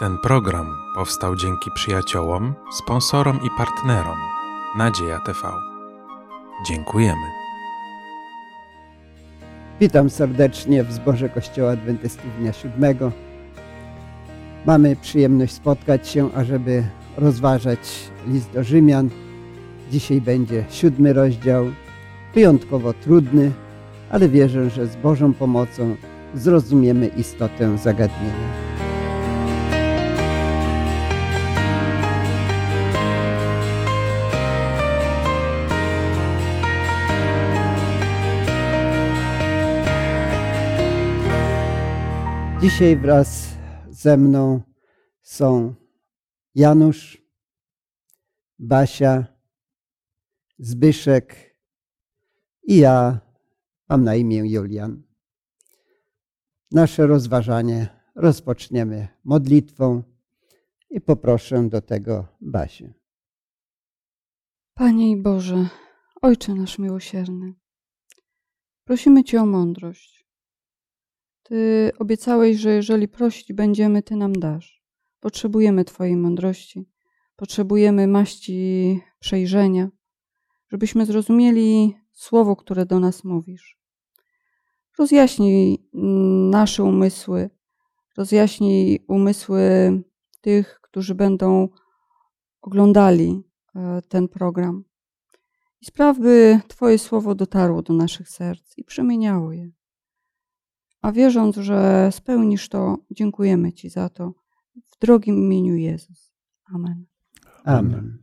Ten program powstał dzięki przyjaciołom, sponsorom i partnerom Nadzieja TV. Dziękujemy. Witam serdecznie w zborze Kościoła Adwentystów Dnia Siódmego. Mamy przyjemność spotkać się, ażeby rozważać list do Rzymian. Dzisiaj będzie siódmy rozdział, wyjątkowo trudny, ale wierzę, że z Bożą pomocą zrozumiemy istotę zagadnienia. Dzisiaj wraz ze mną są Janusz, Basia, Zbyszek i ja, mam na imię Julian. Nasze rozważanie rozpoczniemy modlitwą i poproszę do tego Basię. Panie i Boże, Ojcze nasz miłosierny, prosimy Cię o mądrość. Ty obiecałeś, że jeżeli prosić będziemy, Ty nam dasz. Potrzebujemy Twojej mądrości, potrzebujemy maści przejrzenia, żebyśmy zrozumieli słowo, które do nas mówisz. Rozjaśnij nasze umysły, rozjaśnij umysły tych, którzy będą oglądali e, ten program. I spraw, by Twoje słowo dotarło do naszych serc i przemieniało je. A wierząc, że spełnisz to, dziękujemy Ci za to w drogim imieniu Jezus. Amen. Amen.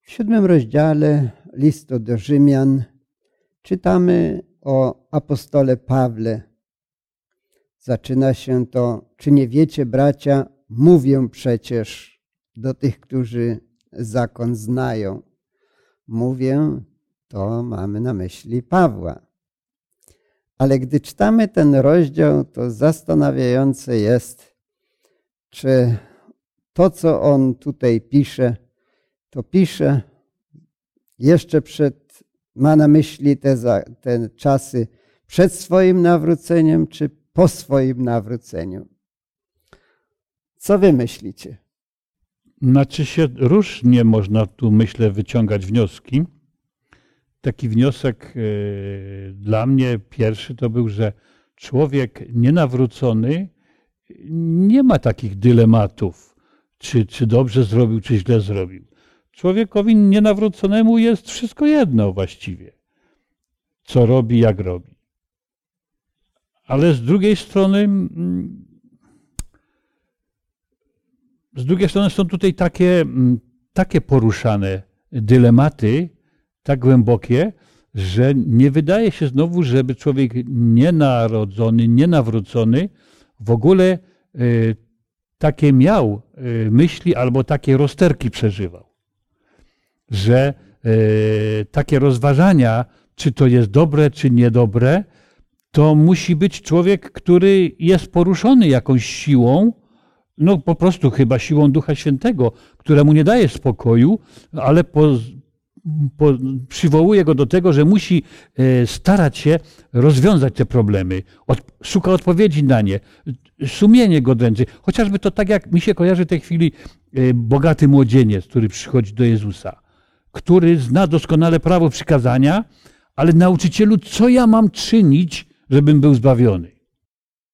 W siódmym rozdziale listu do Rzymian czytamy o apostole Pawle. Zaczyna się to, czy nie wiecie, bracia, mówię przecież do tych, którzy zakon znają. Mówię, to mamy na myśli Pawła. Ale gdy czytamy ten rozdział, to zastanawiające jest, czy to, co on tutaj pisze, to pisze jeszcze przed, ma na myśli te, te czasy przed swoim nawróceniem, czy po swoim nawróceniu. Co wy myślicie? Znaczy się różnie można tu, myślę, wyciągać wnioski. Taki wniosek e, dla mnie pierwszy to był, że człowiek nienawrócony nie ma takich dylematów, czy, czy dobrze zrobił, czy źle zrobił. Człowiekowi nienawróconemu jest wszystko jedno właściwie, co robi, jak robi. Ale z drugiej strony, mm, z drugiej strony są tutaj takie, mm, takie poruszane dylematy, tak głębokie, że nie wydaje się znowu, żeby człowiek nienarodzony, nienawrócony w ogóle y, takie miał y, myśli albo takie rozterki przeżywał. Że y, takie rozważania, czy to jest dobre, czy niedobre, to musi być człowiek, który jest poruszony jakąś siłą, no po prostu chyba siłą Ducha Świętego, która mu nie daje spokoju, ale po, przywołuje go do tego, że musi e, starać się rozwiązać te problemy, od, szuka odpowiedzi na nie, sumienie go dręczy. Chociażby to tak, jak mi się kojarzy w tej chwili e, bogaty młodzieniec, który przychodzi do Jezusa, który zna doskonale prawo przykazania, ale nauczycielu, co ja mam czynić, żebym był zbawiony?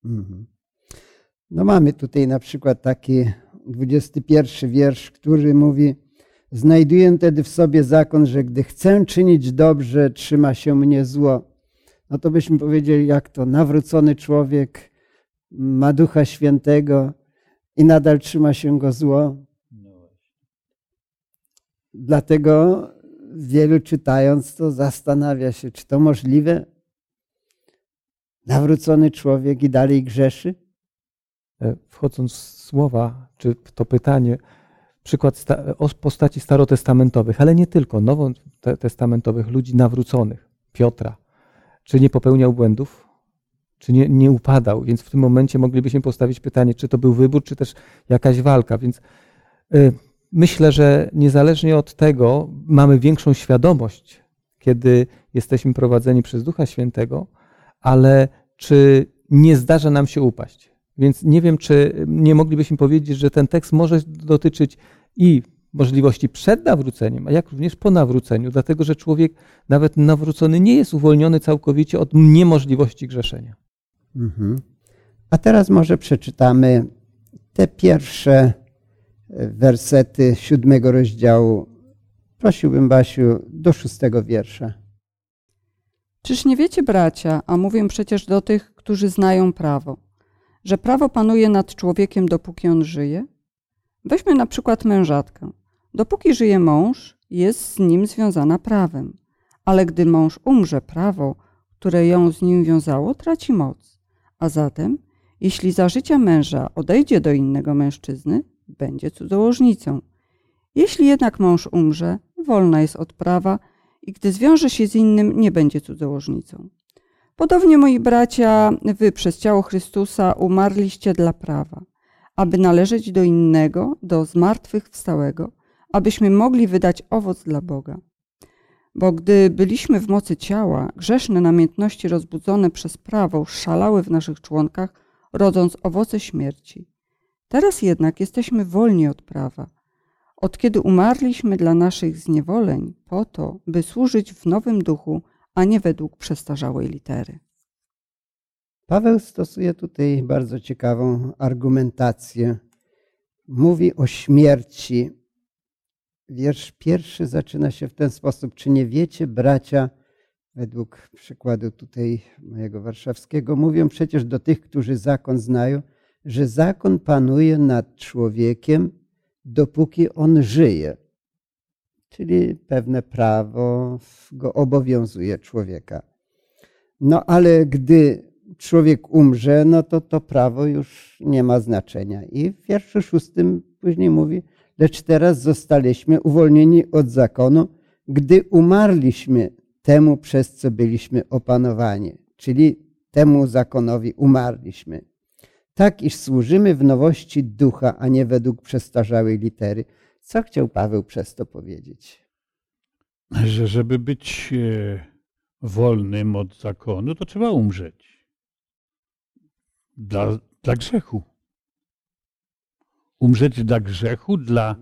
Mhm. No mamy tutaj na przykład taki 21 wiersz, który mówi Znajduję tedy w sobie zakon, że gdy chcę czynić dobrze, trzyma się mnie zło. No to byśmy powiedzieli, jak to nawrócony człowiek ma Ducha Świętego i nadal trzyma się go zło. Dlatego wielu czytając to zastanawia się, czy to możliwe? Nawrócony człowiek i dalej grzeszy? E, wchodząc w słowa, czy to pytanie, przykład postaci starotestamentowych, ale nie tylko, nowotestamentowych, ludzi nawróconych, Piotra. Czy nie popełniał błędów? Czy nie, nie upadał? Więc w tym momencie moglibyśmy postawić pytanie, czy to był wybór, czy też jakaś walka. Więc y, myślę, że niezależnie od tego mamy większą świadomość, kiedy jesteśmy prowadzeni przez Ducha Świętego, ale czy nie zdarza nam się upaść? Więc nie wiem, czy nie moglibyśmy powiedzieć, że ten tekst może dotyczyć i możliwości przed nawróceniem, a jak również po nawróceniu, dlatego że człowiek, nawet nawrócony, nie jest uwolniony całkowicie od niemożliwości grzeszenia. Mhm. A teraz może przeczytamy te pierwsze e, wersety siódmego rozdziału. Prosiłbym Basiu do szóstego wiersza. Czyż nie wiecie, bracia, a mówię przecież do tych, którzy znają prawo, że prawo panuje nad człowiekiem, dopóki on żyje? Weźmy na przykład mężatkę. Dopóki żyje mąż, jest z nim związana prawem, ale gdy mąż umrze, prawo, które ją z nim wiązało, traci moc. A zatem, jeśli za życia męża odejdzie do innego mężczyzny, będzie cudzołożnicą. Jeśli jednak mąż umrze, wolna jest od prawa i gdy zwiąże się z innym, nie będzie cudzołożnicą. Podobnie, moi bracia, wy przez ciało Chrystusa umarliście dla prawa, aby należeć do innego, do zmartwychwstałego, abyśmy mogli wydać owoc dla Boga. Bo gdy byliśmy w mocy ciała, grzeszne namiętności rozbudzone przez prawo szalały w naszych członkach, rodząc owoce śmierci. Teraz jednak jesteśmy wolni od prawa, od kiedy umarliśmy dla naszych zniewoleń, po to, by służyć w nowym duchu, a nie według przestarzałej litery. Paweł stosuje tutaj bardzo ciekawą argumentację. Mówi o śmierci. Wiersz pierwszy zaczyna się w ten sposób. Czy nie wiecie, bracia, według przykładu tutaj mojego warszawskiego, mówią przecież do tych, którzy zakon znają, że zakon panuje nad człowiekiem, dopóki on żyje. Czyli pewne prawo go obowiązuje człowieka. No ale gdy człowiek umrze, no to to prawo już nie ma znaczenia. I w wierszu szóstym później mówi, lecz teraz zostaliśmy uwolnieni od zakonu, gdy umarliśmy temu, przez co byliśmy opanowani, czyli temu zakonowi umarliśmy. Tak, iż służymy w nowości ducha, a nie według przestarzałej litery. Co chciał Paweł przez to powiedzieć? Że żeby być e, wolnym od zakonu, to trzeba umrzeć. Dla, dla grzechu. Umrzeć dla grzechu, dla,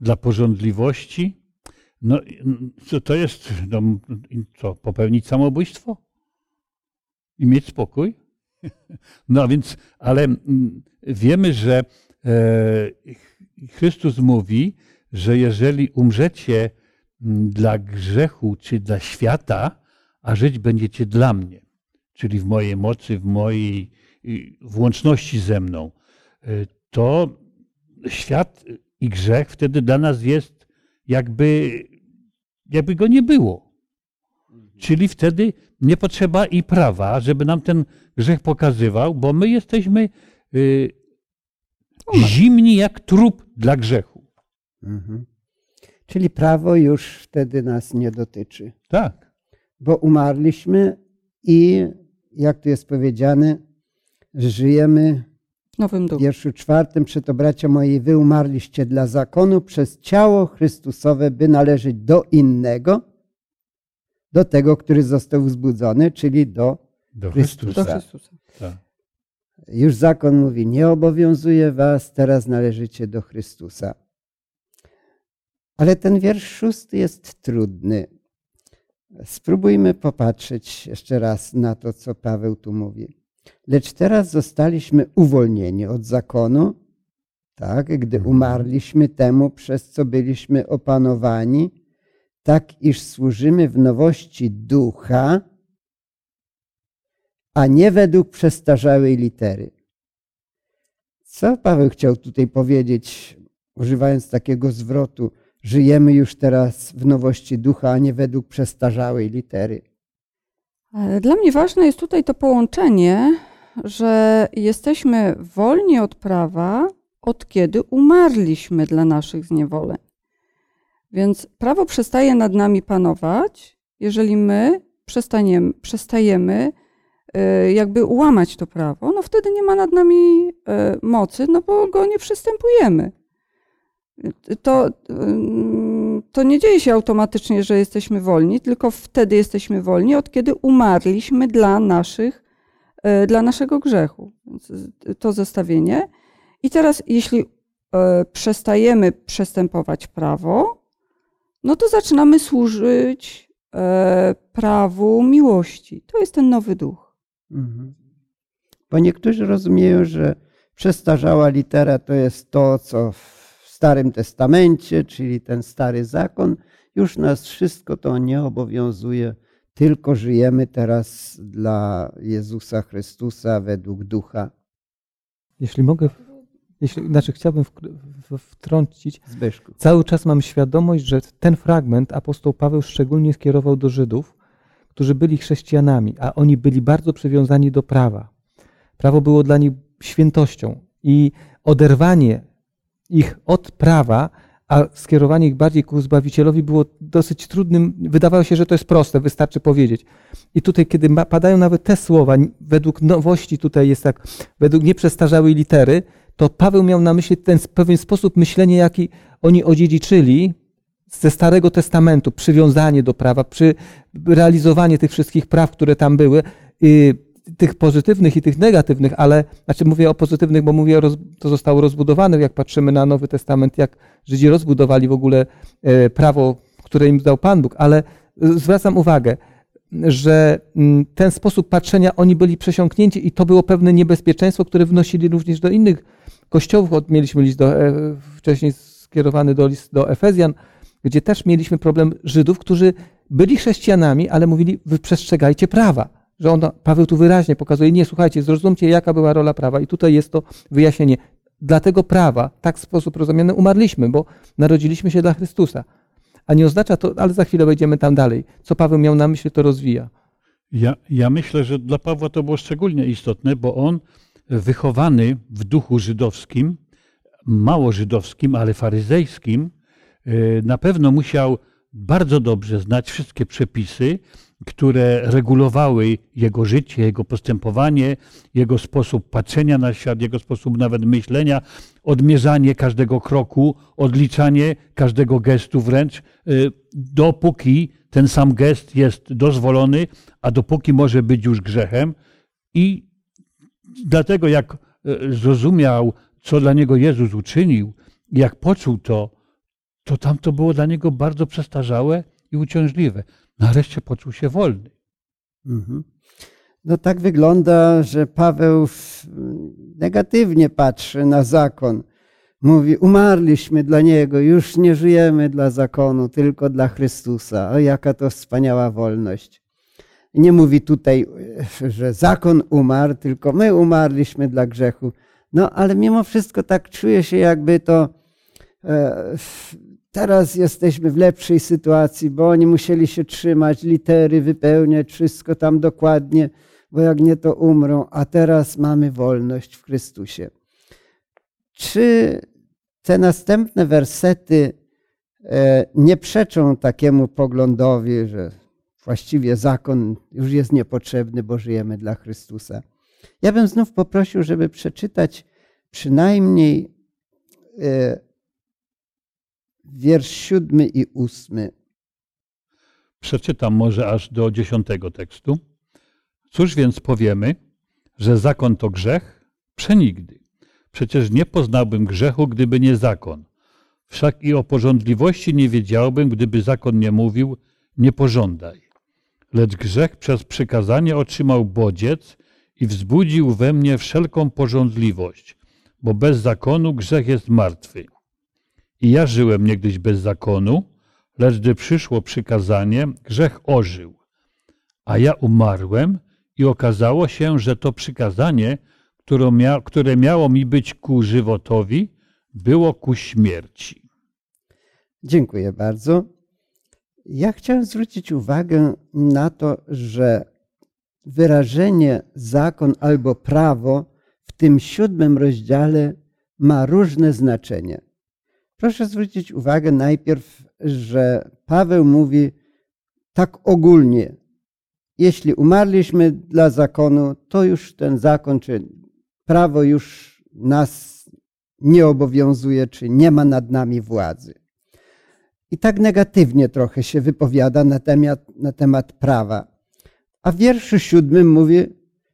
dla porządliwości. No, co to jest? No, co, popełnić samobójstwo? I mieć spokój? No więc, ale wiemy, że e, Chrystus mówi, że jeżeli umrzecie dla grzechu czy dla świata, a żyć będziecie dla mnie, czyli w mojej mocy, w mojej włączności ze mną, e, to świat i grzech wtedy dla nas jest jakby, jakby go nie było. Czyli wtedy nie potrzeba i prawa, żeby nam ten grzech pokazywał, bo my jesteśmy y, zimni jak trup dla grzechu. Mhm. Czyli prawo już wtedy nas nie dotyczy. Tak. Bo umarliśmy i jak tu jest powiedziane, żyjemy w nowym duchu. W wierszu czwartym, to bracia moi, wy umarliście dla zakonu przez ciało Chrystusowe, by należeć do innego, do tego, który został wzbudzony, czyli do, do Chrystusa. Do Chrystusa. Tak. Już zakon mówi, nie obowiązuje was, teraz należycie do Chrystusa. Ale ten wiersz szósty jest trudny. Spróbujmy popatrzeć jeszcze raz na to, co Paweł tu mówi. Lecz teraz zostaliśmy uwolnieni od zakonu, tak, gdy mhm. umarliśmy temu, przez co byliśmy opanowani, tak iż służymy w nowości ducha, a nie według przestarzałej litery. Co Paweł chciał tutaj powiedzieć, używając takiego zwrotu, żyjemy już teraz w nowości ducha, a nie według przestarzałej litery? Dla mnie ważne jest tutaj to połączenie, że jesteśmy wolni od prawa, od kiedy umarliśmy dla naszych zniewoleń. Więc prawo przestaje nad nami panować, jeżeli my przestaniemy, przestajemy e, jakby ułamać to prawo, no wtedy nie ma nad nami e, mocy, no bo go nie przystępujemy. To, mm, to nie dzieje się automatycznie, że jesteśmy wolni, tylko wtedy jesteśmy wolni, od kiedy umarliśmy dla naszych e, dla naszego grzechu. Więc to zestawienie. I teraz, jeśli przestajemy przestępować prawo, no to zaczynamy służyć prawu miłości. To jest ten nowy duch. Mhm. Bo niektórzy rozumieją, że przestarzała litera to jest to, co w Starym Testamencie, czyli ten stary zakon, już nas wszystko to nie obowiązuje, tylko żyjemy teraz dla Jezusa Chrystusa według ducha. Jeśli mogę, jeśli, znaczy chciałbym wtrącić, Zbyszku. cały czas mam świadomość, że ten fragment apostoł Paweł szczególnie skierował do Żydów, którzy byli chrześcijanami, a oni byli bardzo przywiązani do prawa. Prawo było dla nich świętością i oderwanie ich od prawa a skierowanie ich bardziej ku Zbawicielowi było dosyć trudnym. Wydawało się, że to jest proste, wystarczy powiedzieć. I tutaj, kiedy padają nawet te słowa, według nowości tutaj jest tak, według nieprzestarzałej litery, to Paweł miał na myśli ten pewien sposób myślenia, jaki oni odziedziczyli ze Starego Testamentu, przywiązanie do prawa, przy realizowanie tych wszystkich praw, które tam były tych pozytywnych i tych negatywnych, ale znaczy mówię o pozytywnych, bo mówię, to zostało rozbudowane, jak patrzymy na Nowy Testament, jak Żydzi rozbudowali w ogóle e, prawo, które im dał Pan Bóg, ale zwracam uwagę, że mm, ten sposób patrzenia oni byli przesiąknięci i to było pewne niebezpieczeństwo, które wnosili również do innych kościołów. Mieliśmy list do, e, wcześniej skierowany do, list do Efezjan, gdzie też mieliśmy problem Żydów, którzy byli chrześcijanami, ale mówili, wy przestrzegajcie prawa że on, Paweł tu wyraźnie pokazuje, nie, słuchajcie, zrozumcie, jaka była rola prawa i tutaj jest to wyjaśnienie. Dlatego prawa, tak w sposób rozumiany, umarliśmy, bo narodziliśmy się dla Chrystusa. A nie oznacza to, ale za chwilę wejdziemy tam dalej. Co Paweł miał na myśli, to rozwija. Ja, ja myślę, że dla Pawła to było szczególnie istotne, bo on wychowany w duchu żydowskim, mało żydowskim, ale faryzejskim, y, na pewno musiał bardzo dobrze znać wszystkie przepisy, które regulowały jego życie, jego postępowanie, jego sposób patrzenia na świat, jego sposób nawet myślenia, odmierzanie każdego kroku, odliczanie każdego gestu wręcz, y, dopóki ten sam gest jest dozwolony, a dopóki może być już grzechem. I dlatego, jak y, zrozumiał, co dla niego Jezus uczynił, jak poczuł to, to tam to było dla niego bardzo przestarzałe i uciążliwe. Nareszcie poczuł się wolny. Mhm. No tak wygląda, że Paweł negatywnie patrzy na zakon. Mówi, umarliśmy dla Niego, już nie żyjemy dla zakonu, tylko dla Chrystusa. O, jaka to wspaniała wolność. Nie mówi tutaj, że zakon umarł, tylko my umarliśmy dla grzechu. No ale mimo wszystko tak czuje się, jakby to e, Teraz jesteśmy w lepszej sytuacji, bo oni musieli się trzymać, litery wypełniać, wszystko tam dokładnie, bo jak nie, to umrą, a teraz mamy wolność w Chrystusie. Czy te następne wersety e, nie przeczą takiemu poglądowi, że właściwie zakon już jest niepotrzebny, bo żyjemy dla Chrystusa? Ja bym znów poprosił, żeby przeczytać przynajmniej e, wiersz siódmy i ósmy. Przeczytam może aż do dziesiątego tekstu. Cóż więc powiemy, że zakon to grzech? Przenigdy. Przecież nie poznałbym grzechu, gdyby nie zakon. Wszak i o porządliwości nie wiedziałbym, gdyby zakon nie mówił, nie pożądaj. Lecz grzech przez przykazanie otrzymał bodziec i wzbudził we mnie wszelką porządliwość, bo bez zakonu grzech jest martwy. I ja żyłem niegdyś bez zakonu, lecz gdy przyszło przykazanie, grzech ożył. A ja umarłem i okazało się, że to przykazanie, które miało mi być ku żywotowi, było ku śmierci. Dziękuję bardzo. Ja chciałem zwrócić uwagę na to, że wyrażenie zakon albo prawo w tym siódmym rozdziale ma różne znaczenie. Proszę zwrócić uwagę najpierw, że Paweł mówi tak ogólnie. Jeśli umarliśmy dla zakonu, to już ten zakon czy prawo już nas nie obowiązuje, czy nie ma nad nami władzy. I tak negatywnie trochę się wypowiada na temat, na temat prawa. A w wierszu siódmym mówi,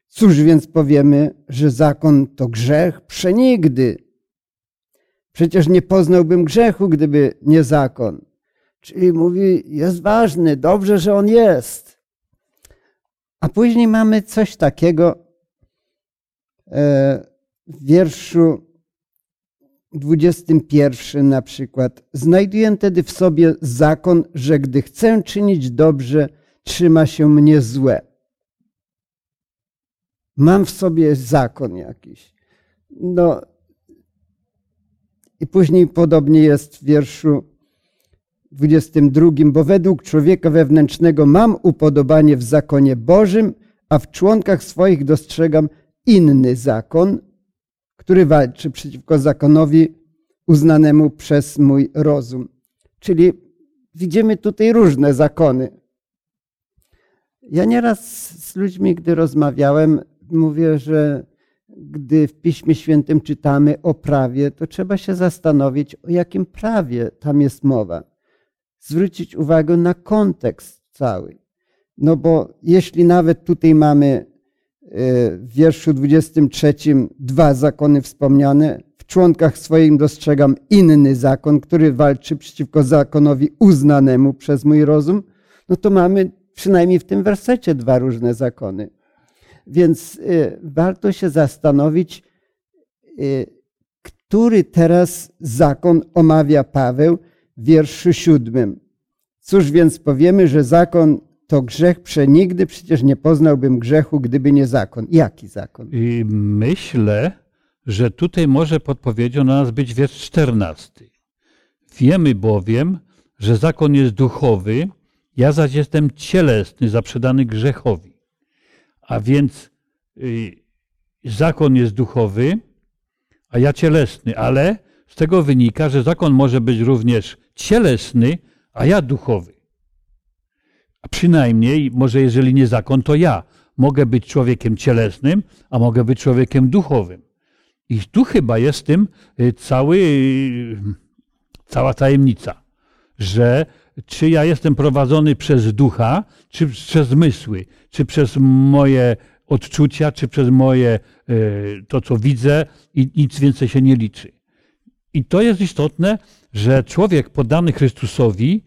Cóż więc powiemy, że zakon to grzech? Przenigdy. Przecież nie poznałbym grzechu, gdyby nie zakon. Czyli mówi, jest ważny, dobrze, że on jest. A później mamy coś takiego e, w wierszu 21 na przykład. Znajduję tedy w sobie zakon, że gdy chcę czynić dobrze, trzyma się mnie złe. Mam w sobie zakon jakiś. No i później podobnie jest w wierszu 22, bo według człowieka wewnętrznego mam upodobanie w zakonie Bożym, a w członkach swoich dostrzegam inny zakon, który walczy przeciwko zakonowi uznanemu przez mój rozum. Czyli widzimy tutaj różne zakony. Ja nieraz z ludźmi, gdy rozmawiałem, mówię, że gdy w Piśmie Świętym czytamy o prawie, to trzeba się zastanowić, o jakim prawie tam jest mowa. Zwrócić uwagę na kontekst cały. No bo jeśli nawet tutaj mamy e, w wierszu 23 dwa zakony wspomniane, w członkach swoim dostrzegam inny zakon, który walczy przeciwko zakonowi uznanemu przez mój rozum, no to mamy przynajmniej w tym wersecie dwa różne zakony. Więc y, warto się zastanowić, y, który teraz zakon omawia Paweł w wierszu siódmym. Cóż więc powiemy, że zakon to grzech przenigdy, przecież nie poznałbym grzechu, gdyby nie zakon. Jaki zakon? I myślę, że tutaj może podpowiedzią na nas być wiersz czternasty. Wiemy bowiem, że zakon jest duchowy, ja zaś jestem cielesny, zaprzedany grzechowi. A więc y, zakon jest duchowy, a ja cielesny, ale z tego wynika, że zakon może być również cielesny, a ja duchowy. A przynajmniej, może jeżeli nie zakon, to ja mogę być człowiekiem cielesnym, a mogę być człowiekiem duchowym. I tu chyba jest tym y, cały, y, cała tajemnica, że czy ja jestem prowadzony przez ducha, czy przez zmysły, czy przez moje odczucia, czy przez moje e, to, co widzę i nic więcej się nie liczy. I to jest istotne, że człowiek poddany Chrystusowi,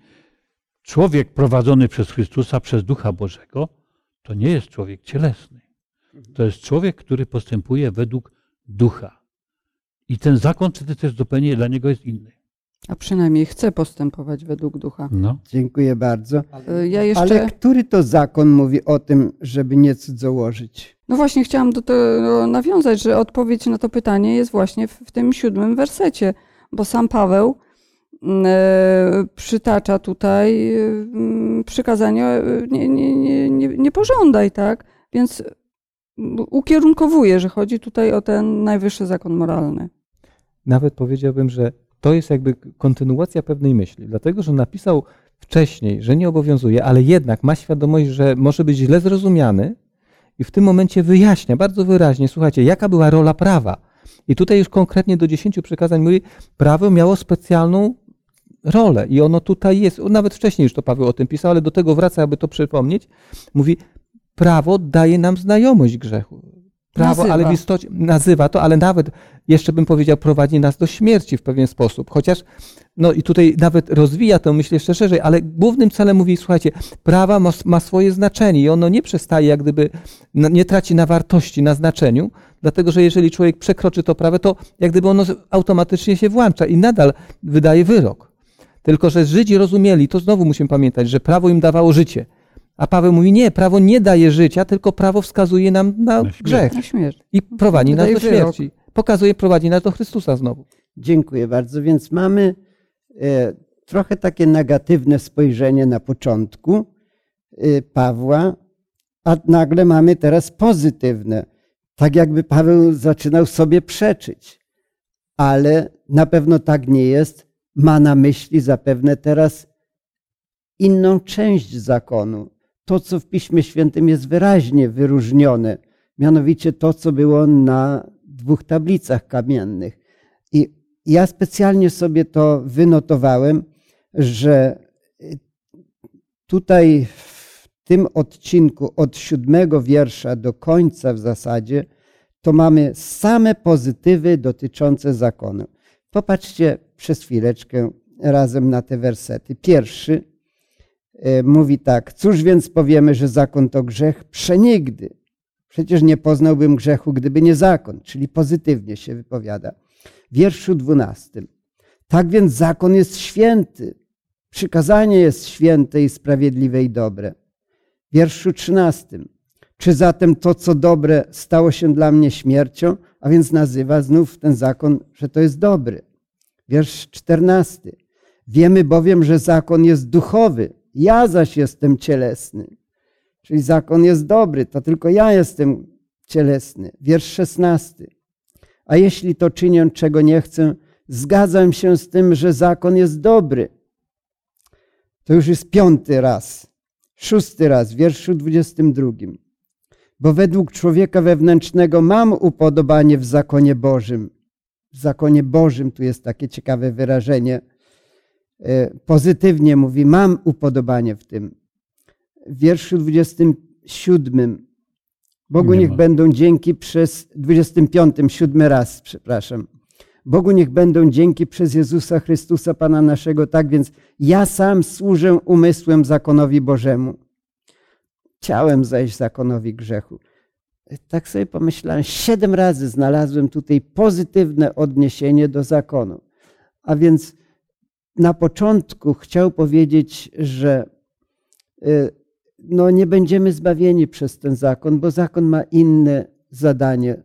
człowiek prowadzony przez Chrystusa, przez Ducha Bożego, to nie jest człowiek cielesny. To jest człowiek, który postępuje według Ducha. I ten zakon wtedy też zupełnie dla niego jest inny. A przynajmniej chce postępować według ducha. No. Dziękuję bardzo. Y, Ja jeszcze. Ale który to zakon mówi o tym, żeby nie cudzołożyć? No właśnie, chciałam do tego nawiązać, że odpowiedź na to pytanie jest właśnie w, w tym siódmym wersecie, bo sam Paweł mm, e, przytacza tutaj mm, przykazanie e, nie, nie, nie, nie, nie pożądaj, tak? Więc ukierunkowuje, że chodzi tutaj o ten najwyższy zakon moralny. Nawet powiedziałbym, że to jest jakby kontynuacja pewnej myśli, dlatego że napisał wcześniej, że nie obowiązuje, ale jednak ma świadomość, że może być źle zrozumiany i w tym momencie wyjaśnia bardzo wyraźnie, słuchajcie, jaka była rola prawa. I tutaj już konkretnie do dziesięciu przykazań mówi, prawo miało specjalną rolę i ono tutaj jest, nawet wcześniej już to Paweł o tym pisał, ale do tego wraca, aby to przypomnieć, mówi, prawo daje nam znajomość grzechu. Prawo, Nazywa. ale w istocie nazywa to, ale nawet jeszcze bym powiedział, prowadzi nas do śmierci w pewien sposób. Chociaż, no i tutaj nawet rozwija to myślę jeszcze szerzej, ale głównym celem mówi, słuchajcie, prawa ma, ma swoje znaczenie i ono nie przestaje, jak gdyby, no, nie traci na wartości, na znaczeniu, dlatego że jeżeli człowiek przekroczy to prawo, to jak gdyby ono automatycznie się włącza i nadal wydaje wyrok. Tylko, że Żydzi rozumieli, to znowu musimy pamiętać, że prawo im dawało życie. A Paweł mówi, nie, prawo nie daje życia, tylko prawo wskazuje nam na Na grzech Na śmierć. i prowadzi nas do wyrok. śmierci. Pokazuje, prowadzi nas do Chrystusa znowu. Dziękuję bardzo. Więc mamy e, trochę takie negatywne spojrzenie na początku e, Pawła, a nagle mamy teraz pozytywne. Tak jakby Paweł zaczynał sobie przeczyć. Ale na pewno tak nie jest. Ma na myśli zapewne teraz inną część zakonu. To, co w Piśmie Świętym jest wyraźnie wyróżnione, mianowicie to, co było na dwóch tablicach kamiennych. I ja specjalnie sobie to wynotowałem, że tutaj w tym odcinku od siódmego wiersza do końca w zasadzie, to mamy same pozytywy dotyczące zakonu. Popatrzcie przez chwileczkę razem na te wersety. Pierwszy mówi tak: Cóż więc powiemy, że zakon to grzech? Przenigdy. Przecież nie poznałbym grzechu, gdyby nie zakon, czyli pozytywnie się wypowiada. W wierszu dwunastym. Tak więc zakon jest święty. Przykazanie jest święte i sprawiedliwe i dobre. W wierszu trzynastym. Czy zatem to, co dobre, stało się dla mnie śmiercią? A więc nazywa znów ten zakon, że to jest dobry. Wiersz czternasty. Wiemy bowiem, że zakon jest duchowy, ja zaś jestem cielesny. Czyli zakon jest dobry, to tylko ja jestem cielesny. Wiersz szesnasty. A jeśli to czynię, czego nie chcę, zgadzam się z tym, że zakon jest dobry. To już jest piąty raz. Szósty raz, w wierszu dwudziestym drugim. Bo według człowieka wewnętrznego mam upodobanie w zakonie Bożym. W zakonie Bożym, tu jest takie ciekawe wyrażenie, pozytywnie mówi, mam upodobanie w tym. W wierszu 27 Bogu niech będą dzięki przez 25, siódmy raz, przepraszam. Bogu niech będą dzięki przez Jezusa Chrystusa, Pana naszego. Tak więc ja sam służę umysłem zakonowi Bożemu. Chciałem zajść zakonowi grzechu. Tak sobie pomyślałem, siedem razy znalazłem tutaj pozytywne odniesienie do zakonu. A więc na początku chciał powiedzieć, że y, no nie będziemy zbawieni przez ten zakon, bo zakon ma inne zadanie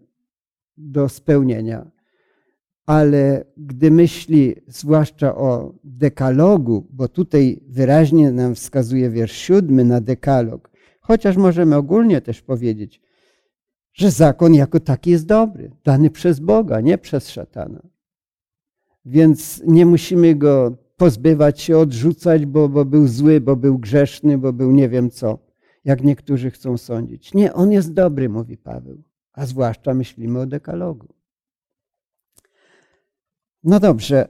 do spełnienia. Ale gdy myśli zwłaszcza o dekalogu, bo tutaj wyraźnie nam wskazuje wiersz siódmy na dekalog, chociaż możemy ogólnie też powiedzieć, że zakon jako taki jest dobry, dany przez Boga, nie przez szatana. Więc nie musimy go pozbywać się, odrzucać, bo, bo był zły, bo był grzeszny, bo był nie wiem co, jak niektórzy chcą sądzić. Nie, on jest dobry, mówi Paweł, a zwłaszcza myślimy o dekalogu. No dobrze,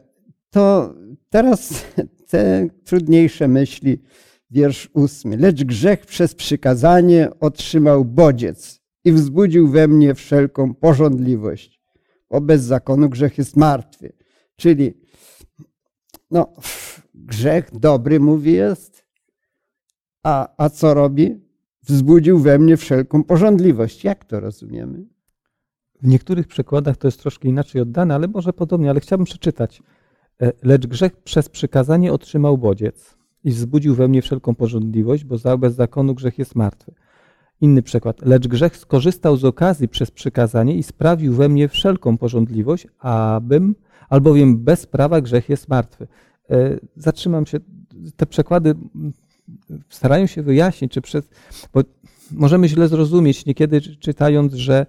to teraz te trudniejsze myśli, wiersz ósmy. Lecz grzech przez przykazanie otrzymał bodziec i wzbudził we mnie wszelką porządliwość, bo bez zakonu grzech jest martwy. Czyli no, grzech dobry, mówi, jest. A, a co robi? Wzbudził we mnie wszelką porządliwość. Jak to rozumiemy? W niektórych przykładach to jest troszkę inaczej oddane, ale może podobnie, ale chciałbym przeczytać. E, lecz grzech przez przykazanie otrzymał bodziec i wzbudził we mnie wszelką porządliwość, bo bez zakonu grzech jest martwy. Inny przykład. Lecz grzech skorzystał z okazji przez przykazanie i sprawił we mnie wszelką porządliwość, abym albowiem bez prawa grzech jest martwy. E, zatrzymam się, te przekłady starają się wyjaśnić, czy przez, bo możemy źle zrozumieć niekiedy czytając, że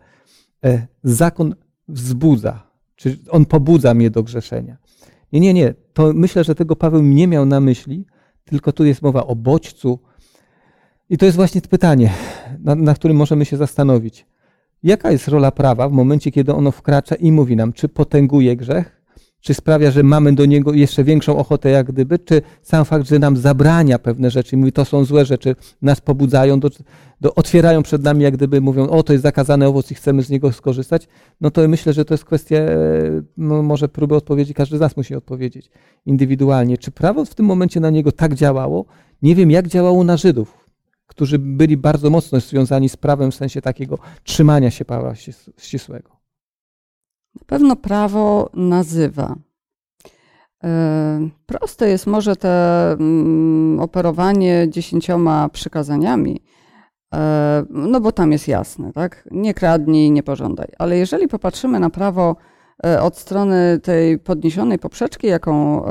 e, zakon wzbudza, czy on pobudza mnie do grzeszenia. Nie, nie, nie. To myślę, że tego Paweł nie miał na myśli, tylko tu jest mowa o bodźcu. I to jest właśnie pytanie, na, na którym możemy się zastanowić. Jaka jest rola prawa w momencie, kiedy ono wkracza i mówi nam, czy potęguje grzech, czy sprawia, że mamy do niego jeszcze większą ochotę, jak gdyby, czy sam fakt, że nam zabrania pewne rzeczy, mówi, to są złe rzeczy, nas pobudzają, do, do, otwierają przed nami, jak gdyby mówią, o, to jest zakazany owoc i chcemy z niego skorzystać, no to myślę, że to jest kwestia, no, może próby odpowiedzi, każdy z nas musi odpowiedzieć indywidualnie. Czy prawo w tym momencie na niego tak działało? Nie wiem, jak działało na Żydów, którzy byli bardzo mocno związani z prawem w sensie takiego trzymania się prawa ścisłego. Na pewno prawo nazywa. E, proste jest może te mm, operowanie dziesięcioma przykazaniami, e, no bo tam jest jasne, tak? Nie kradnij, nie pożądaj. Ale jeżeli popatrzymy na prawo e, od strony tej podniesionej poprzeczki, jaką,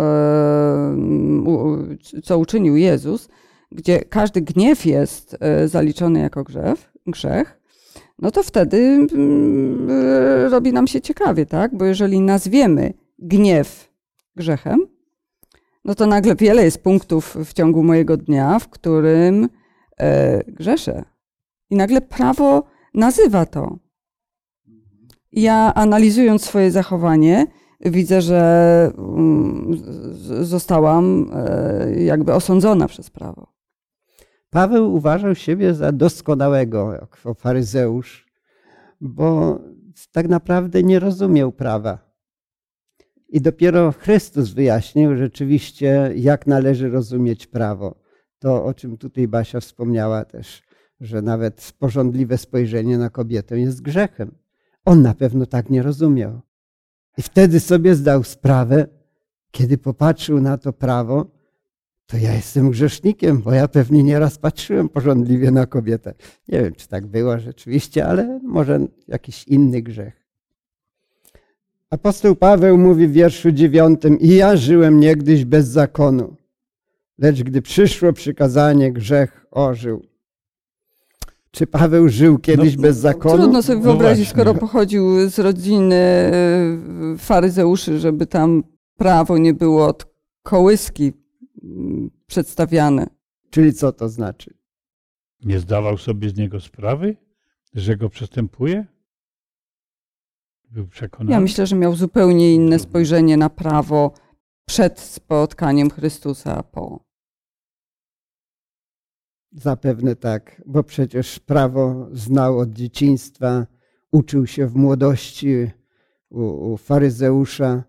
co uczynił Jezus, gdzie każdy gniew jest zaliczony jako grzech, grzech no to wtedy mm, y, robi nam się ciekawie, tak? Bo jeżeli nazwiemy gniew grzechem, no to nagle wiele jest punktów w ciągu mojego dnia, w którym e, grzeszę. I nagle prawo nazywa to. Ja analizując swoje zachowanie, widzę, że mm, zostałam e, jakby osądzona przez prawo. Paweł uważał siebie za doskonałego, jako faryzeusz, bo tak naprawdę nie rozumiał prawa. I dopiero Chrystus wyjaśnił rzeczywiście, jak należy rozumieć prawo. To, o czym tutaj Basia wspomniała też, że nawet porządliwe spojrzenie na kobietę jest grzechem. On na pewno tak nie rozumiał. I wtedy sobie zdał sprawę, kiedy popatrzył na to prawo, to ja jestem grzesznikiem, bo ja pewnie nieraz patrzyłem porządliwie na kobietę. Nie wiem, czy tak było rzeczywiście, ale może jakiś inny grzech. Apostoł Paweł mówi w wierszu dziewiątym: I ja żyłem niegdyś bez zakonu, lecz gdy przyszło przykazanie, grzech ożył. Czy Paweł żył kiedyś No, bez zakonu? Trudno sobie No wyobrazić, właśnie. skoro pochodził z rodziny e, faryzeuszy, żeby tam prawo nie było od kołyski przedstawiane. Czyli co to znaczy? Nie zdawał sobie z niego sprawy, że go przestępuje? Był przekonany. Ja myślę, że miał zupełnie inne spojrzenie na prawo przed spotkaniem Chrystusa, a po. Zapewne tak, bo przecież prawo znał od dzieciństwa, uczył się w młodości u, u faryzeusza,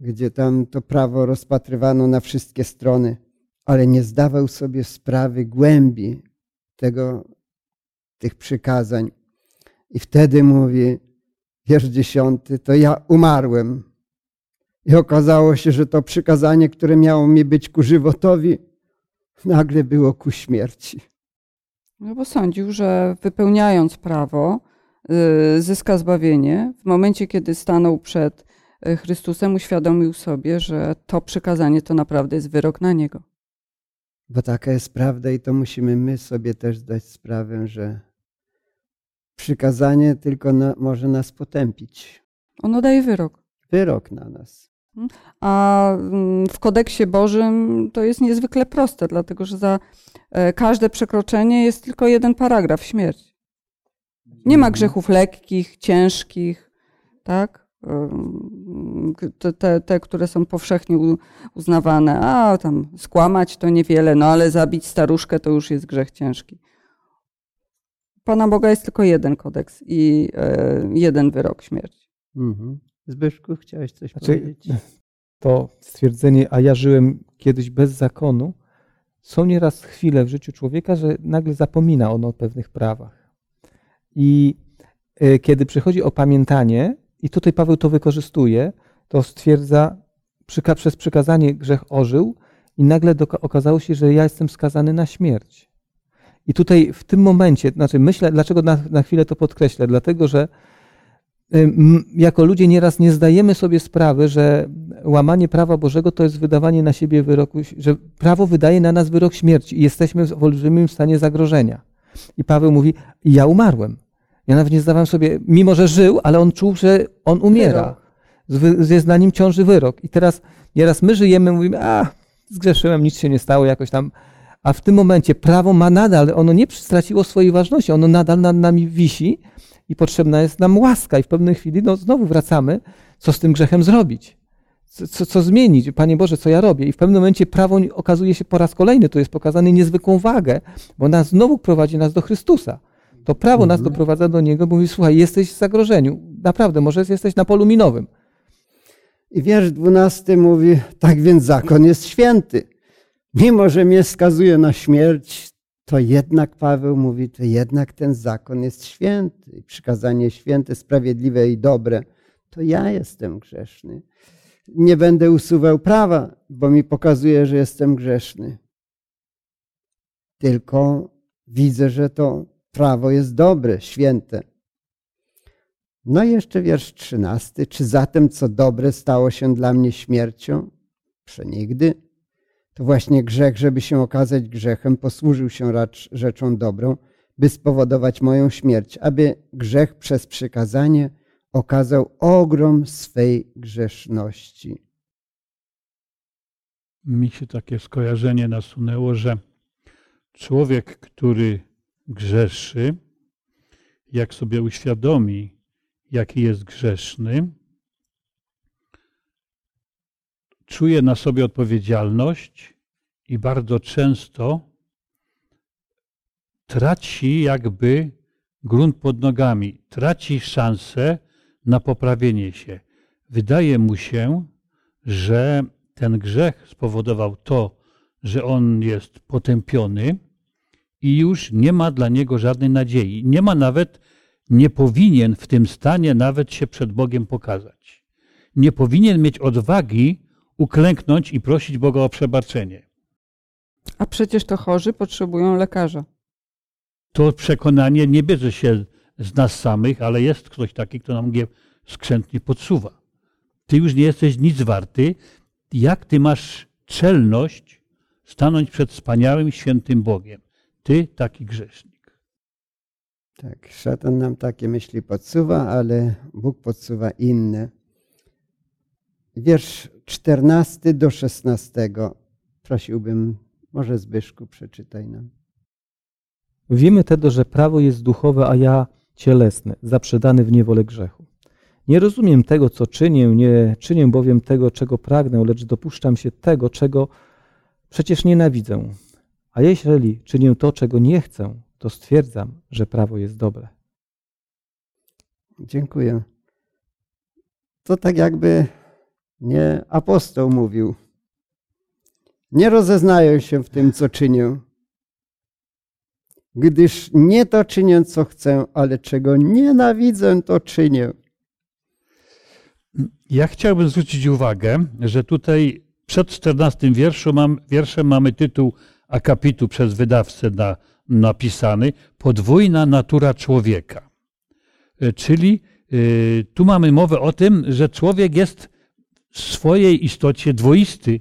gdzie tam to prawo rozpatrywano na wszystkie strony, ale nie zdawał sobie sprawy głębi tego, tych przykazań. I wtedy mówi, wiersz dziesiąty, to ja umarłem. I okazało się, że to przykazanie, które miało mi być ku żywotowi, nagle było ku śmierci. No bo sądził, że wypełniając prawo y, zyska zbawienie. W momencie, kiedy stanął przed Chrystusem, uświadomił sobie, że to przykazanie to naprawdę jest wyrok na niego. Bo taka jest prawda i to musimy my sobie też zdać sprawę, że przykazanie tylko na, może nas potępić. Ono daje wyrok. Wyrok na nas. A mm, w kodeksie Bożym to jest niezwykle proste, dlatego że za e, każde przekroczenie jest tylko jeden paragraf śmierć. Nie ma grzechów lekkich, ciężkich, tak? Te, te, te które są powszechnie uznawane. A tam skłamać to niewiele, no ale zabić staruszkę to już jest grzech ciężki. Pana Boga jest tylko jeden kodeks i e, jeden wyrok śmierci. Mhm. Zbyszku, chciałeś coś Znaczy, powiedzieć? to stwierdzenie, a ja żyłem kiedyś bez zakonu, są nieraz chwile w życiu człowieka, że nagle zapomina on o pewnych prawach. I e, kiedy przychodzi opamiętanie, i tutaj Paweł to wykorzystuje, to stwierdza, przyka- przez przykazanie grzech ożył i nagle okazało się, że ja jestem skazany na śmierć. I tutaj w tym momencie, znaczy myślę, dlaczego na, na chwilę to podkreślę, dlatego że jako ludzie nieraz nie zdajemy sobie sprawy, że łamanie prawa Bożego to jest wydawanie na siebie wyroku, że prawo wydaje na nas wyrok śmierci i jesteśmy w olbrzymim stanie zagrożenia. I Paweł mówi, ja umarłem. Ja nawet nie zdawałem sobie, mimo że żył, ale on czuł, że on umiera. Jest na nim ciąży wyrok. I teraz nieraz my żyjemy, mówimy, a zgrzeszyłem, nic się nie stało, jakoś tam. A w tym momencie prawo ma nadal, ono nie straciło swojej ważności, ono nadal nad nami wisi i potrzebna jest nam łaska. I w pewnej chwili no, znowu wracamy, co z tym grzechem zrobić. Co, co, co zmienić? Panie Boże, co ja robię? I w pewnym momencie prawo okazuje się po raz kolejny, tu jest pokazane niezwykłą wagę, bo nas znowu prowadzi nas do Chrystusa. To prawo nas Mhm. doprowadza do Niego, mówi, słuchaj, jesteś w zagrożeniu. Naprawdę, może jesteś na polu minowym. I wiersz dwunasty mówi, tak więc zakon jest święty. Mimo, że mnie skazuje na śmierć, to jednak Paweł mówi, to jednak ten zakon jest święty. Przykazanie święte, sprawiedliwe i dobre. To ja jestem grzeszny. Nie będę usuwał prawa, bo mi pokazuje, że jestem grzeszny. Tylko widzę, że to prawo jest dobre, święte. No i jeszcze wiersz trzynasty. Czy zatem co dobre stało się dla mnie śmiercią? Przenigdy. To właśnie grzech, żeby się okazać grzechem, posłużył się racz rzeczą dobrą, by spowodować moją śmierć, aby grzech przez przykazanie okazał ogrom swej grzeszności. Mi się takie skojarzenie nasunęło, że człowiek, który grzeszy, jak sobie uświadomi, jaki jest grzeszny, czuje na sobie odpowiedzialność i bardzo często traci jakby grunt pod nogami, traci szansę na poprawienie się. Wydaje mu się, że ten grzech spowodował to, że on jest potępiony i już nie ma dla niego żadnej nadziei. Nie ma nawet, nie powinien w tym stanie nawet się przed Bogiem pokazać. Nie powinien mieć odwagi uklęknąć i prosić Boga o przebaczenie. A przecież to chorzy potrzebują lekarza. To przekonanie nie bierze się z nas samych, ale jest ktoś taki, kto nam je skrzętnie podsuwa. Ty już nie jesteś nic warty. Jak ty masz czelność stanąć przed wspaniałym, świętym Bogiem? Ty taki grzesznik. Tak, szatan nam takie myśli podsuwa, ale Bóg podsuwa inne. Wiersz 14 do 16. Prosiłbym, może Zbyszku, przeczytaj nam. Wiemy tedy, że prawo jest duchowe, a ja cielesny, zaprzedany w niewolę grzechu. Nie rozumiem tego, co czynię, nie czynię bowiem tego, czego pragnę, lecz dopuszczam się tego, czego przecież nienawidzę. A jeżeli czynię to, czego nie chcę, to stwierdzam, że prawo jest dobre. Dziękuję. To tak jakby nie apostoł mówił. Nie rozeznaję się w tym, co czynię, gdyż nie to czynię, co chcę, ale czego nienawidzę, to czynię. Ja chciałbym zwrócić uwagę, że tutaj przed 14 wierszu mam, wierszem mamy tytuł akapitu przez wydawcę na, napisany Podwójna natura człowieka. E, czyli y, tu mamy mowę o tym, że człowiek jest w swojej istocie dwoisty,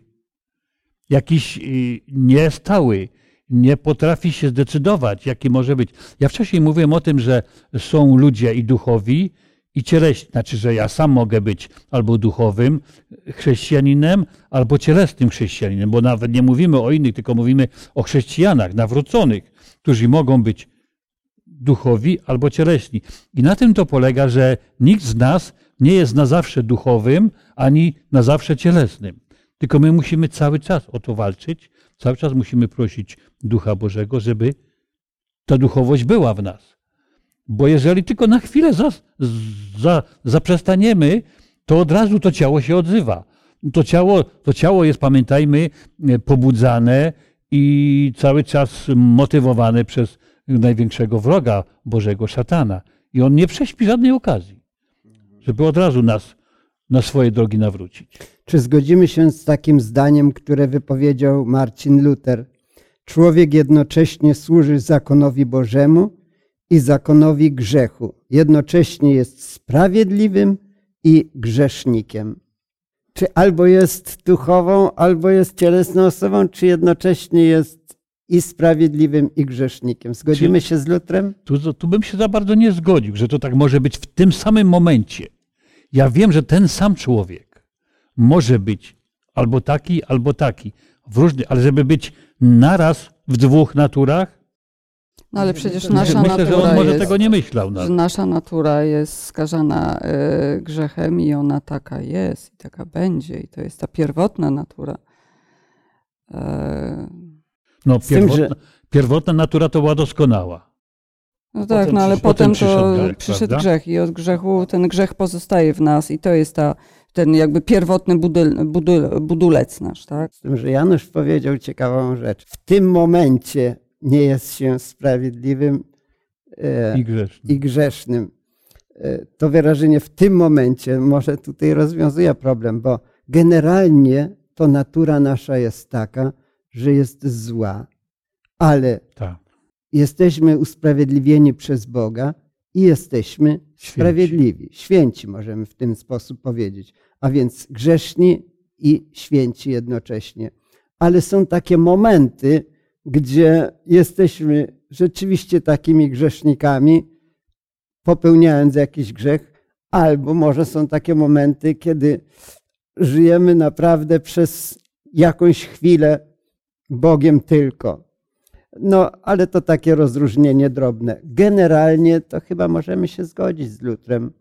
jakiś y, niestały, nie potrafi się zdecydować, jaki może być. Ja wcześniej mówiłem o tym, że są ludzie i duchowi, i cieleśni. Znaczy, że ja sam mogę być albo duchowym chrześcijaninem, albo cielesnym chrześcijaninem, bo nawet nie mówimy o innych, tylko mówimy o chrześcijanach nawróconych, którzy mogą być duchowi albo cieleśni. I na tym to polega, że nikt z nas nie jest na zawsze duchowym, ani na zawsze cielesnym. Tylko my musimy cały czas o to walczyć, cały czas musimy prosić Ducha Bożego, żeby ta duchowość była w nas. Bo jeżeli tylko na chwilę za, za, zaprzestaniemy, to od razu to ciało się odzywa. To ciało, to ciało jest, pamiętajmy, pobudzane i cały czas motywowane przez największego wroga Bożego, szatana. I on nie prześpi żadnej okazji, żeby od razu nas na swoje drogi nawrócić. Czy zgodzimy się z takim zdaniem, które wypowiedział Marcin Luther? Człowiek jednocześnie służy zakonowi Bożemu i zakonowi grzechu. Jednocześnie jest sprawiedliwym i grzesznikiem. Czy albo jest duchową, albo jest cielesną osobą, czy jednocześnie jest i sprawiedliwym, i grzesznikiem. Zgodzimy się z Lutrem? Tu, tu bym się za bardzo nie zgodził, że to tak może być w tym samym momencie. Ja wiem, że ten sam człowiek może być albo taki, albo taki, w różny, ale żeby być naraz w dwóch naturach, no ale przecież nasza myślę, natura że on może jest, tego nie myślał. Nawet. że nasza natura jest skażana y, grzechem i ona taka jest i taka będzie i to jest ta pierwotna natura. E, No, Z tym, pierwotna, że- pierwotna natura to była doskonała. No tak, Potem no ale potem, potem przyszedł to grzech, przyszedł prawda? grzech i od grzechu ten grzech pozostaje w nas i to jest ta, ten jakby pierwotny budul, budul, budulec nasz, tak? Z tym, że Janusz powiedział ciekawą rzecz. W tym momencie nie jest się sprawiedliwym e, I grzeszny. i grzesznym. E, To wyrażenie w tym momencie może tutaj rozwiązuje problem, bo generalnie to natura nasza jest taka, że jest zła, ale Tak. jesteśmy usprawiedliwieni przez Boga i jesteśmy sprawiedliwi. Święci możemy w ten sposób powiedzieć. A więc grzeszni i święci jednocześnie. Ale są takie momenty, gdzie jesteśmy rzeczywiście takimi grzesznikami, popełniając jakiś grzech, albo może są takie momenty, kiedy żyjemy naprawdę przez jakąś chwilę Bogiem tylko. No, ale to takie rozróżnienie drobne. Generalnie to chyba możemy się zgodzić z Lutrem,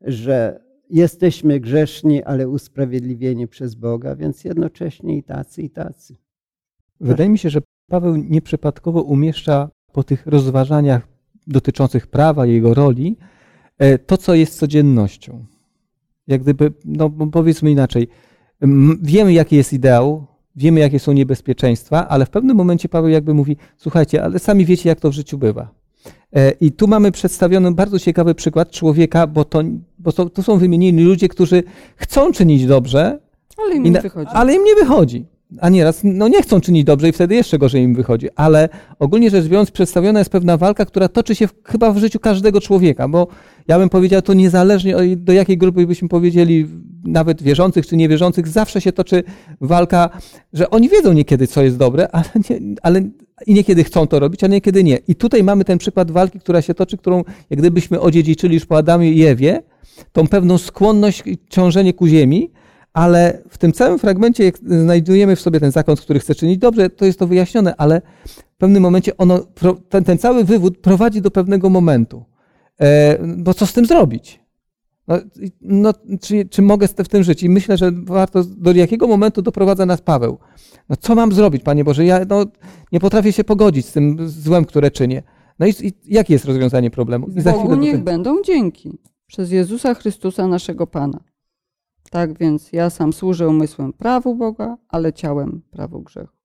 że jesteśmy grzeszni, ale usprawiedliwieni przez Boga, więc jednocześnie i tacy, i tacy. Wydaje mi się, że Paweł nieprzypadkowo umieszcza po tych rozważaniach dotyczących prawa i jego roli, e, to, co jest codziennością. Jak gdyby, no powiedzmy inaczej, wiemy, jaki jest ideał, wiemy, jakie są niebezpieczeństwa, ale w pewnym momencie Paweł jakby mówi, słuchajcie, ale sami wiecie, jak to w życiu bywa. E, I tu mamy przedstawiony bardzo ciekawy przykład człowieka, bo to, bo to, to są wymienieni ludzie, którzy chcą czynić dobrze, ale im nie wychodzi. Ale im nie wychodzi. A nieraz no nie chcą czynić dobrze i wtedy jeszcze gorzej im wychodzi. Ale ogólnie rzecz biorąc, przedstawiona jest pewna walka, która toczy się w, chyba w życiu każdego człowieka, bo ja bym powiedział, to niezależnie do jakiej grupy byśmy powiedzieli, nawet wierzących czy niewierzących, zawsze się toczy walka, że oni wiedzą niekiedy, co jest dobre, ale, nie, ale i niekiedy chcą to robić, a niekiedy nie. I tutaj mamy ten przykład walki, która się toczy, którą jak gdybyśmy odziedziczyli już po Adamie i Ewie, tą pewną skłonność, ciążenie ku ziemi, ale w tym całym fragmencie, jak znajdujemy w sobie ten zakon, który chce czynić dobrze, to jest to wyjaśnione, ale w pewnym momencie ono, ten, ten cały wywód prowadzi do pewnego momentu. E, bo co z tym zrobić? No, no, czy, czy mogę w tym żyć? I myślę, że warto, do jakiego momentu doprowadza nas Paweł. No, co mam zrobić, Panie Boże? Ja no, nie potrafię się pogodzić z tym złem, które czynię. No i, i jakie jest rozwiązanie problemu? I Bogu niech będą dzięki przez Jezusa Chrystusa, naszego Pana. Tak więc ja sam służę umysłem prawu Boga, ale ciałem prawu grzechu.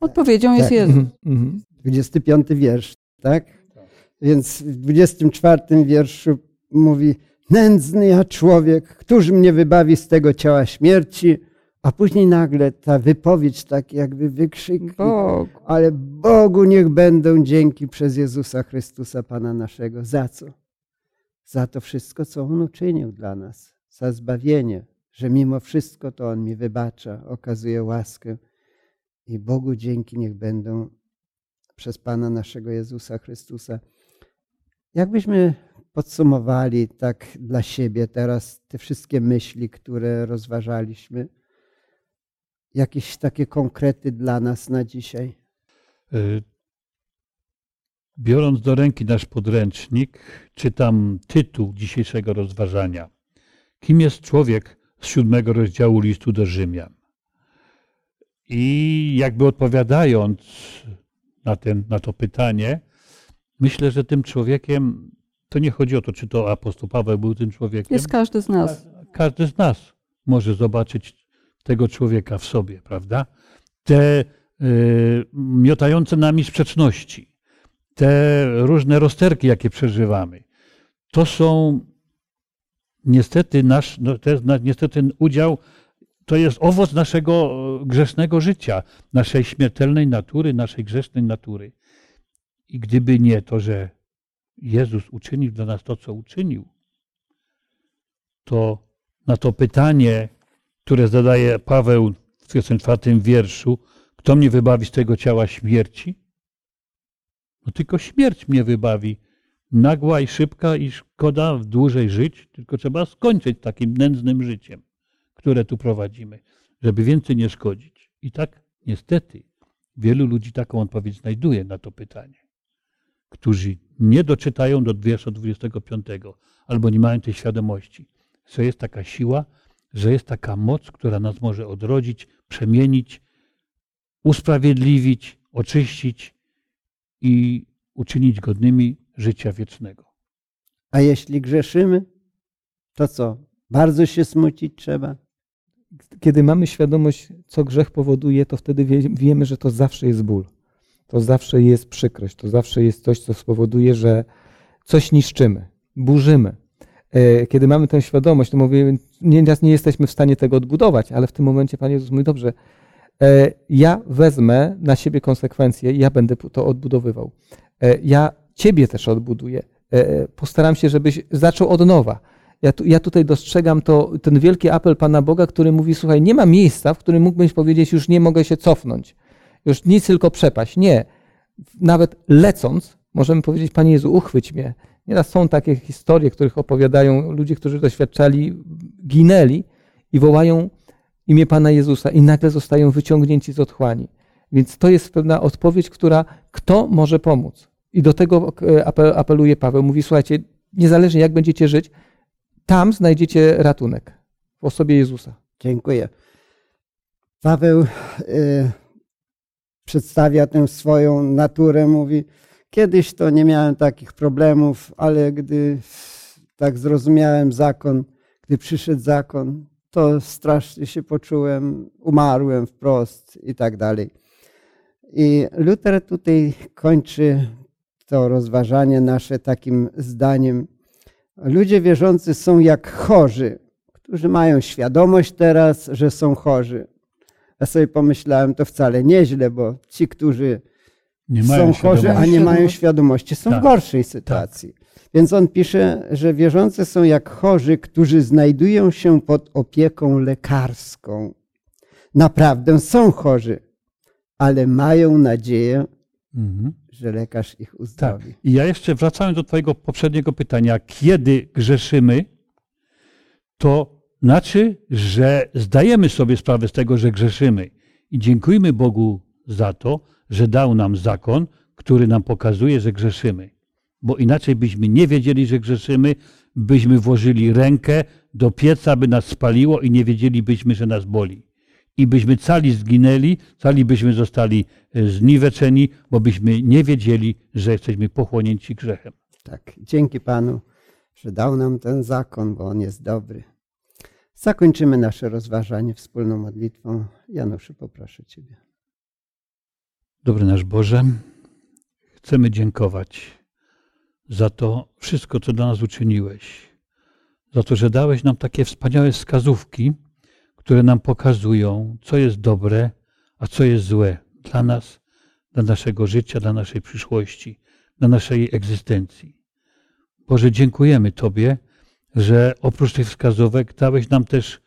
Odpowiedzią tak. jest Jezus. 25 mhm. wiersz, tak? Więc w 24 wierszu mówi: Nędzny ja człowiek, któż mnie wybawi z tego ciała śmierci? A później nagle ta wypowiedź, tak jakby wykrzyk, Bogu. ale Bogu niech będą dzięki przez Jezusa Chrystusa, Pana naszego. Za co? Za to wszystko, co On uczynił dla nas za zbawienie, że mimo wszystko to On mi wybacza, okazuje łaskę i Bogu dzięki niech będą przez Pana naszego Jezusa Chrystusa. Jakbyśmy podsumowali tak dla siebie teraz te wszystkie myśli, które rozważaliśmy, jakieś takie konkrety dla nas na dzisiaj? E, biorąc do ręki nasz podręcznik, czytam tytuł dzisiejszego rozważania. Kim jest człowiek z siódmego rozdziału listu do Rzymian? I jakby odpowiadając na, ten, na to pytanie, myślę, że tym człowiekiem, to nie chodzi o to, czy to apostoł Paweł był tym człowiekiem. Jest każdy z nas. Każdy z nas może zobaczyć tego człowieka w sobie, prawda? Te y, miotające nami sprzeczności, te różne rozterki, jakie przeżywamy, to są niestety nasz, no to jest niestety udział, to jest owoc naszego e, grzesznego życia, naszej śmiertelnej natury, naszej grzesznej natury. I gdyby nie to, że Jezus uczynił dla nas to, co uczynił, to na to pytanie, które zadaje Paweł w 34 wierszu, kto mnie wybawi z tego ciała śmierci? No tylko śmierć mnie wybawi nagła i szybka i szkoda dłużej żyć, tylko trzeba skończyć takim nędznym życiem, które tu prowadzimy, żeby więcej nie szkodzić. I tak niestety wielu ludzi taką odpowiedź znajduje na to pytanie, którzy nie doczytają do wiersza 25 albo nie mają tej świadomości, że jest taka siła, że jest taka moc, która nas może odrodzić, przemienić, usprawiedliwić, oczyścić i uczynić godnymi życia wiecznego. A jeśli grzeszymy, to co? Bardzo się smucić trzeba? Kiedy mamy świadomość, co grzech powoduje, to wtedy wiemy, że to zawsze jest ból. To zawsze jest przykrość. To zawsze jest coś, co spowoduje, że coś niszczymy, burzymy. E, kiedy mamy tę świadomość, to mówię, nieraz nie jesteśmy w stanie tego odbudować, ale w tym momencie Pan Jezus mówi, dobrze, e, ja wezmę na siebie konsekwencje i ja będę to odbudowywał. E, ja Ciebie też odbuduję. E, e, postaram się, żebyś zaczął od nowa. Ja, tu, ja tutaj dostrzegam to, ten wielki apel Pana Boga, który mówi: Słuchaj, nie ma miejsca, w którym mógłbyś powiedzieć, już nie mogę się cofnąć, już nic tylko przepaść. Nie. Nawet lecąc, możemy powiedzieć: Panie Jezu, uchwyć mnie. Nieraz są takie historie, których opowiadają ludzie, którzy doświadczali, ginęli i wołają imię Pana Jezusa i nagle zostają wyciągnięci z otchłani. Więc to jest pewna odpowiedź, która kto może pomóc? I do tego e, apeluje Paweł. Mówi, słuchajcie, niezależnie jak będziecie żyć, tam znajdziecie ratunek w osobie Jezusa. Dziękuję. Paweł y, przedstawia tę swoją naturę, mówi, kiedyś to nie miałem takich problemów, ale gdy tak zrozumiałem zakon, gdy przyszedł zakon, to strasznie się poczułem, umarłem wprost i tak dalej. I Luther tutaj kończy to rozważanie nasze takim zdaniem. Ludzie wierzący są jak chorzy, którzy mają świadomość teraz, że są chorzy. Ja sobie pomyślałem, to wcale nieźle, bo ci, którzy są chorzy, a nie mają świadomości, są tak. w gorszej sytuacji. Tak. Więc on pisze, że wierzący są jak chorzy, którzy znajdują się pod opieką lekarską. Naprawdę są chorzy, ale mają nadzieję, mhm. Że lekarz ich uzdrowi. Tak. I ja jeszcze wracając do Twojego poprzedniego pytania, kiedy grzeszymy, to znaczy, że zdajemy sobie sprawę z tego, że grzeszymy. I dziękujmy Bogu za to, że dał nam zakon, który nam pokazuje, że grzeszymy. Bo inaczej byśmy nie wiedzieli, że grzeszymy, byśmy włożyli rękę do pieca, by nas spaliło i nie wiedzielibyśmy, że nas boli. I byśmy cali zginęli, cali byśmy zostali e, zniweczeni, bo byśmy nie wiedzieli, że jesteśmy pochłonięci grzechem. Tak, dzięki Panu, że dał nam ten zakon, bo on jest dobry. Zakończymy nasze rozważanie wspólną modlitwą. Januszu, poproszę Ciebie. Dobry nasz Boże, chcemy dziękować za to wszystko, co dla nas uczyniłeś. Za to, że dałeś nam takie wspaniałe wskazówki, które nam pokazują, co jest dobre, a co jest złe dla nas, dla naszego życia, dla naszej przyszłości, dla naszej egzystencji. Boże, dziękujemy Tobie, że oprócz tych wskazówek dałeś nam też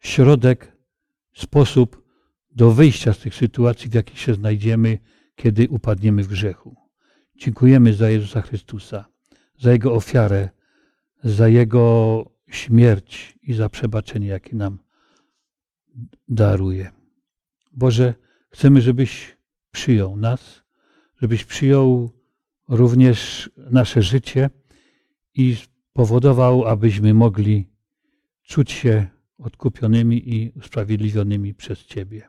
środek, sposób do wyjścia z tych sytuacji, w jakich się znajdziemy, kiedy upadniemy w grzechu. Dziękujemy za Jezusa Chrystusa, za Jego ofiarę, za Jego śmierć i za przebaczenie, jakie nam daruje. Boże, chcemy, żebyś przyjął nas, żebyś przyjął również nasze życie i powodował, abyśmy mogli czuć się odkupionymi i usprawiedliwionymi przez Ciebie.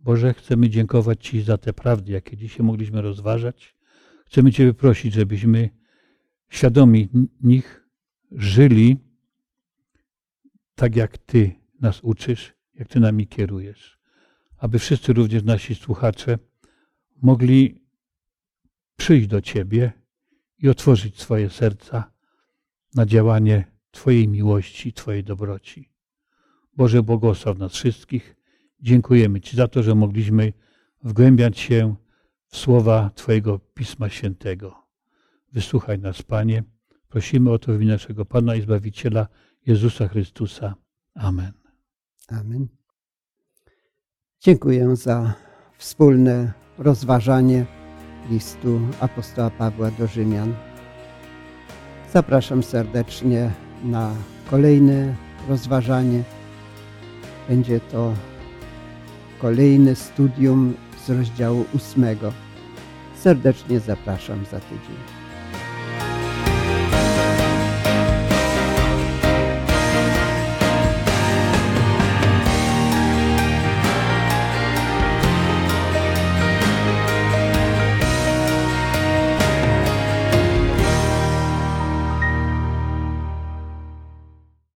Boże, chcemy dziękować Ci za te prawdy, jakie dzisiaj mogliśmy rozważać. Chcemy Ciebie prosić, żebyśmy świadomi nich żyli tak, jak Ty nas uczysz, jak Ty nami kierujesz. Aby wszyscy, również nasi słuchacze, mogli przyjść do Ciebie i otworzyć swoje serca na działanie Twojej miłości, Twojej dobroci. Boże, błogosław nas wszystkich. Dziękujemy Ci za to, że mogliśmy wgłębiać się w słowa Twojego Pisma Świętego. Wysłuchaj nas, Panie. Prosimy o to w imię naszego Pana i Zbawiciela Jezusa Chrystusa. Amen. Amen. Dziękuję za wspólne rozważanie listu apostoła Pawła do Rzymian. Zapraszam serdecznie na kolejne rozważanie. Będzie to kolejne studium z rozdziału ósmego. Serdecznie zapraszam za tydzień.